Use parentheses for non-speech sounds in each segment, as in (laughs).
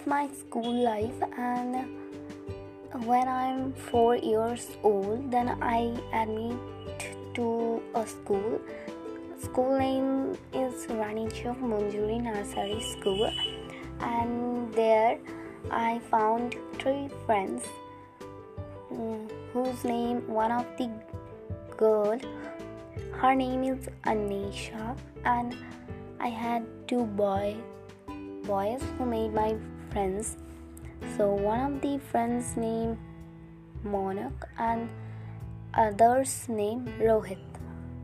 it's my school life and when i'm 4 years old then i admit to a school. School name is Rani Chowk Manjuri Nursery School and there I found three friends mm, whose name one of the girl her name is Anisha and I had two boy boys who made my friends so one of the friends named Monak and others named Rohit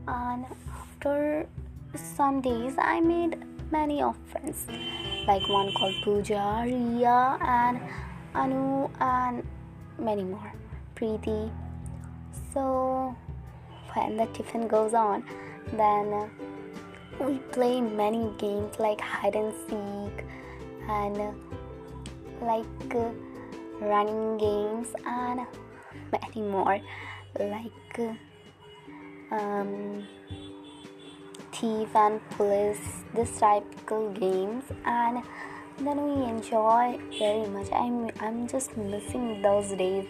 and after some days I made many of friends like one called Pooja, Riya and Anu and many more. Preeti. So when the tiffin goes on, then we play many games like hide and seek and like uh, running games and many more like uh, um, thief and police this typical games and then we enjoy very much. I'm i'm just missing those days.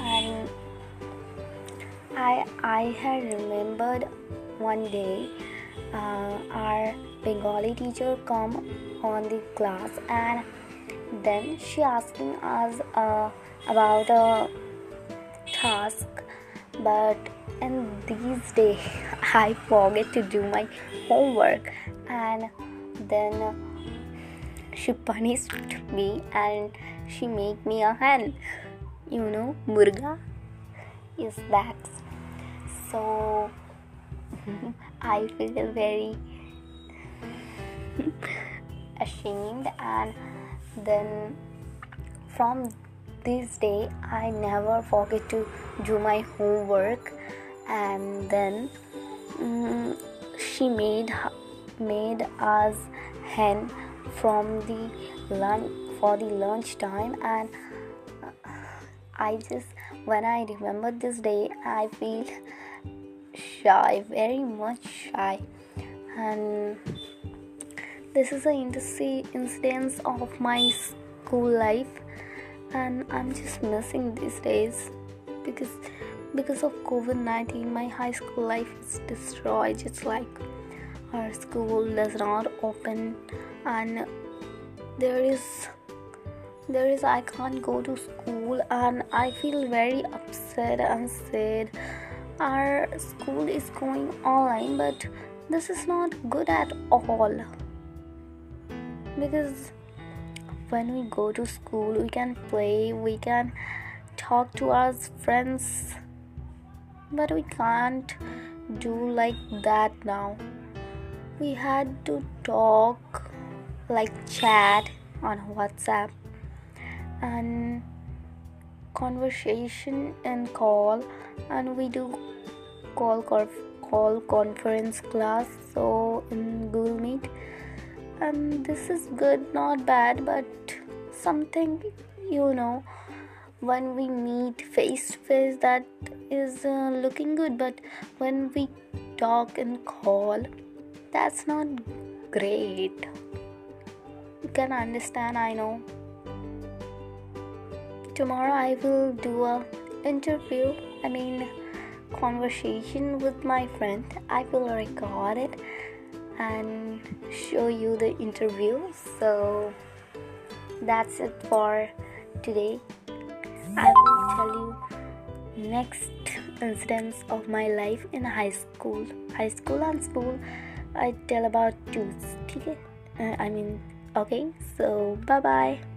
And i i had remembered one day uh, our bengali teacher come on the class and then she asking us uh, about a task. But in these days (laughs) i forget to do my homework. And then she punished me and she make me a hen. You know murga? Is that so (laughs) i feel very (laughs) ashamed and then from this day i never forget to do my homework. And then um, she made made us hen from the lunch for the lunch time. And i just when i remember this day i feel shy very much shy. And this is an incident of my school life and i'm just missing these days because because of covid-19 my high school life is destroyed just like our school does not open and there is there is i can't go to school and i feel very upset and sad. Our school is going online but this is not good at all because when we go to school we can play we can talk to our friends but we can't do like that now. We had to talk like chat on whatsapp and conversation and call and we do call call conference class so in google meet and this is good not bad but something you know when we meet face to face that is uh, looking good but when we talk and call that's not great. You can understand i know. Tomorrow i will do a interview i mean conversation with my friend. I will record it and show you the interview so that's it for today I will tell you next incidents of my life in high school. High school and school, I tell about two. Okay? Uh, I mean, okay. So bye bye.